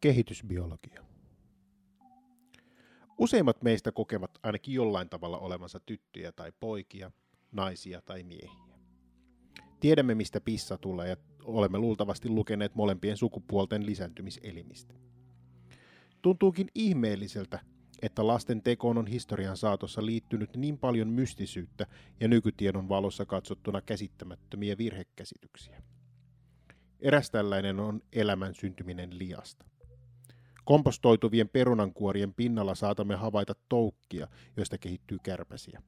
Kehitysbiologia. Useimmat meistä kokevat ainakin jollain tavalla olevansa tyttöjä tai poikia, naisia tai miehiä. Tiedämme, mistä pissa tulee ja olemme luultavasti lukeneet molempien sukupuolten lisääntymiselimistä. Tuntuukin ihmeelliseltä, että lasten tekoon on historian saatossa liittynyt niin paljon mystisyyttä ja nykytiedon valossa katsottuna käsittämättömiä virhekäsityksiä. Eräs tällainen on elämän syntyminen liasta. Kompostoituvien perunankuorien pinnalla saatamme havaita toukkia, joista kehittyy kärpäsiä.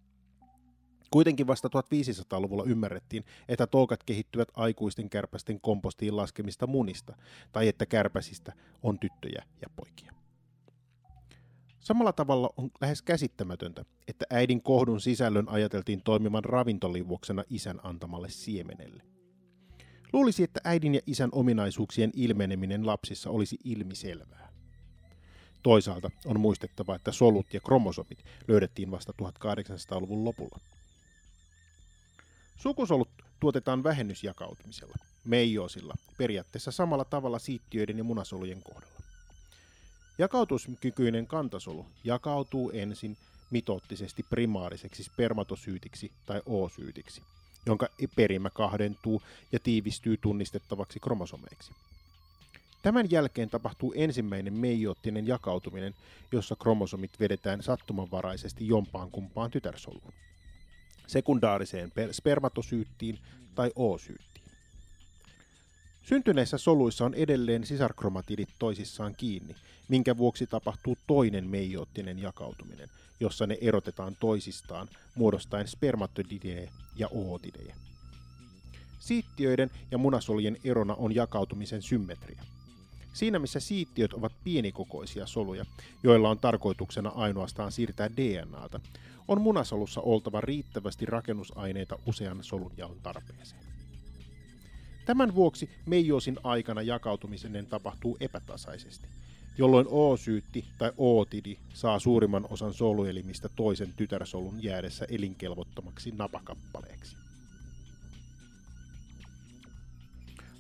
Kuitenkin vasta 1500-luvulla ymmärrettiin, että toukat kehittyvät aikuisten kärpästen kompostiin laskemista munista, tai että kärpäsistä on tyttöjä ja poikia. Samalla tavalla on lähes käsittämätöntä, että äidin kohdun sisällön ajateltiin toimivan ravintolivuoksena isän antamalle siemenelle. Luulisi, että äidin ja isän ominaisuuksien ilmeneminen lapsissa olisi ilmiselvää. Toisaalta on muistettava, että solut ja kromosomit löydettiin vasta 1800-luvun lopulla. Sukusolut tuotetaan vähennysjakautumisella, meijoosilla, periaatteessa samalla tavalla siittiöiden ja munasolujen kohdalla. Jakautuskykyinen kantasolu jakautuu ensin mitoottisesti primaariseksi spermatosyytiksi tai oosyytiksi, jonka perimä kahdentuu ja tiivistyy tunnistettavaksi kromosomeiksi. Tämän jälkeen tapahtuu ensimmäinen meijoottinen jakautuminen, jossa kromosomit vedetään sattumanvaraisesti jompaan kumpaan tytärsoluun. Sekundaariseen spermatosyyttiin tai oosyyttiin. Syntyneissä soluissa on edelleen sisarkromatidit toisissaan kiinni, minkä vuoksi tapahtuu toinen meijoottinen jakautuminen, jossa ne erotetaan toisistaan muodostaen spermatodideja ja ootideja. Siittiöiden ja munasolujen erona on jakautumisen symmetria. Siinä missä siittiöt ovat pienikokoisia soluja, joilla on tarkoituksena ainoastaan siirtää DNAta, on munasolussa oltava riittävästi rakennusaineita usean solun jaon tarpeeseen. Tämän vuoksi meijoosin aikana jakautumisen tapahtuu epätasaisesti, jolloin O-syytti tai ootidi saa suurimman osan soluelimistä toisen tytärsolun jäädessä elinkelvottomaksi napakappaleeksi.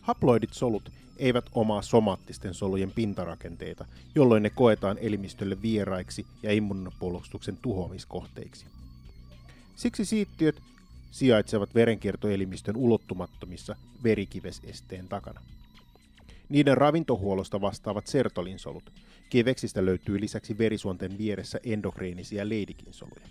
Haploidit solut eivät omaa somaattisten solujen pintarakenteita, jolloin ne koetaan elimistölle vieraiksi ja immunopuolustuksen tuhoamiskohteiksi. Siksi siittiöt sijaitsevat verenkiertoelimistön ulottumattomissa verikivesesteen takana. Niiden ravintohuollosta vastaavat sertolinsolut. Kiveksistä löytyy lisäksi verisuonten vieressä endokriinisia leidikinsoluja.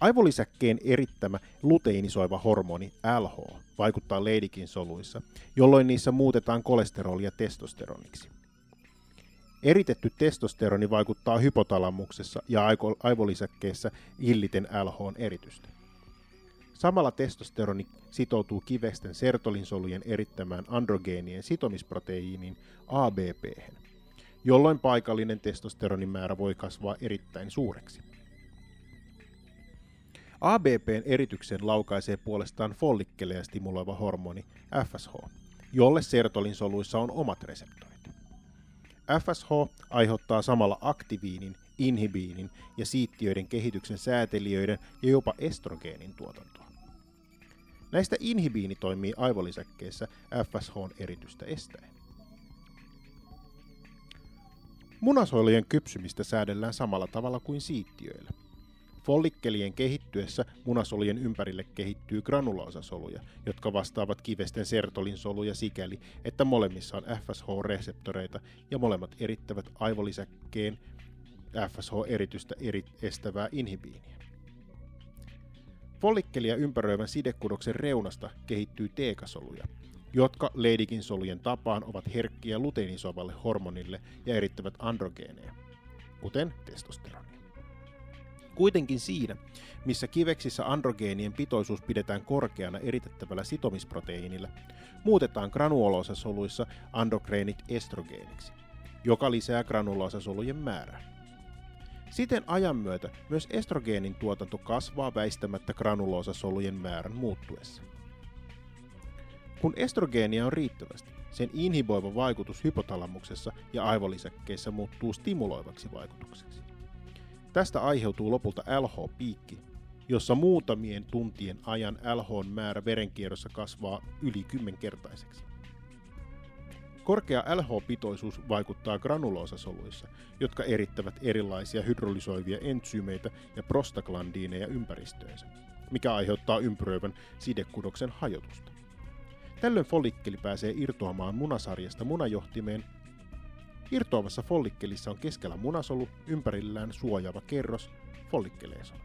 Aivolisäkkeen erittämä luteinisoiva hormoni LH vaikuttaa leidikinsoluissa, jolloin niissä muutetaan kolesterolia testosteroniksi. Eritetty testosteroni vaikuttaa hypotalamuksessa ja aivolisäkkeessä illiten LH eritystä. Samalla testosteroni sitoutuu kivesten sertolinsolujen erittämään androgeenien sitomisproteiinin ABP, jolloin paikallinen testosteronin määrä voi kasvaa erittäin suureksi. ABPn erityksen laukaisee puolestaan follikkeleja stimuloiva hormoni FSH, jolle sertolinsoluissa on omat reseptorit. FSH aiheuttaa samalla aktiviinin, inhibiinin ja siittiöiden kehityksen säätelijöiden ja jopa estrogeenin tuotantoa. Näistä inhibiini toimii aivolisäkkeissä FSH-eritystä estäen. Munasoilujen kypsymistä säädellään samalla tavalla kuin siittiöillä. Follikkelien kehittyessä munasolujen ympärille kehittyy granulaasasoluja, jotka vastaavat kivesten sertolinsoluja sikäli, että molemmissa on FSH-reseptoreita ja molemmat erittävät aivolisäkkeen FSH-eritystä eri estävää inhibiiniä. Follikkelia ympäröivän sidekudoksen reunasta kehittyy teekasoluja, jotka leidikin solujen tapaan ovat herkkiä luteinisovalle hormonille ja erittävät androgeeneja, kuten testosteronia. Kuitenkin siinä, missä kiveksissä androgeenien pitoisuus pidetään korkeana eritettävällä sitomisproteiinilla, muutetaan granuloosasoluissa androgeenit estrogeeniksi, joka lisää granuloosasolujen määrää. Siten ajan myötä myös estrogeenin tuotanto kasvaa väistämättä granuloosasolujen määrän muuttuessa. Kun estrogeenia on riittävästi, sen inhiboiva vaikutus hypotalamuksessa ja aivolisäkkeissä muuttuu stimuloivaksi vaikutukseksi. Tästä aiheutuu lopulta LH-piikki, jossa muutamien tuntien ajan LH määrä verenkierrossa kasvaa yli kymmenkertaiseksi. Korkea LH-pitoisuus vaikuttaa granuloosasoluissa, jotka erittävät erilaisia hydrolysoivia entsyymeitä ja prostaglandiineja ympäristöönsä, mikä aiheuttaa ympäröivän sidekudoksen hajotusta. Tällöin follikkeli pääsee irtoamaan munasarjasta munajohtimeen. Irtoavassa follikkelissa on keskellä munasolu, ympärillään suojaava kerros, follikkeleesolu.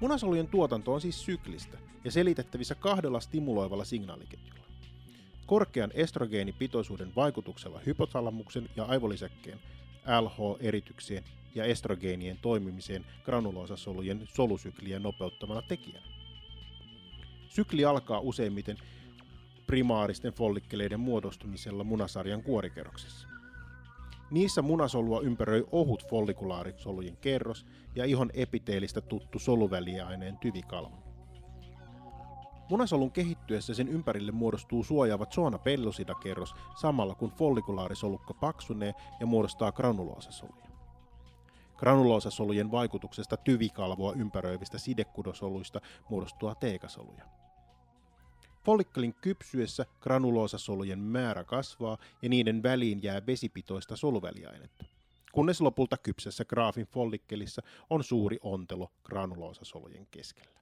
Munasolujen tuotanto on siis syklistä ja selitettävissä kahdella stimuloivalla signaaliketjulla. Korkean estrogeenipitoisuuden vaikutuksella hypotalamuksen ja aivolisäkkeen LH-eritykseen ja estrogeenien toimimiseen granuloosasolujen solusykliä nopeuttamana tekijänä. Sykli alkaa useimmiten primaaristen follikkeleiden muodostumisella munasarjan kuorikerroksessa. Niissä munasolua ympäröi ohut follikulaarisolujien kerros ja ihon epiteelistä tuttu soluväliaineen tyvikalvo. Munasolun kehittyessä sen ympärille muodostuu suojaava zona pellusidakerros samalla kun follikulaarisolukke paksunee ja muodostaa granuloosasoluja. Granuloosasolujen vaikutuksesta tyvikalvoa ympäröivistä sidekudosoluista muodostuu teekasoluja. Follikkelin kypsyessä granuloosasolujen määrä kasvaa ja niiden väliin jää vesipitoista soluväliainetta, kunnes lopulta kypsessä graafin follikkelissa on suuri ontelo granuloosasolujen keskellä.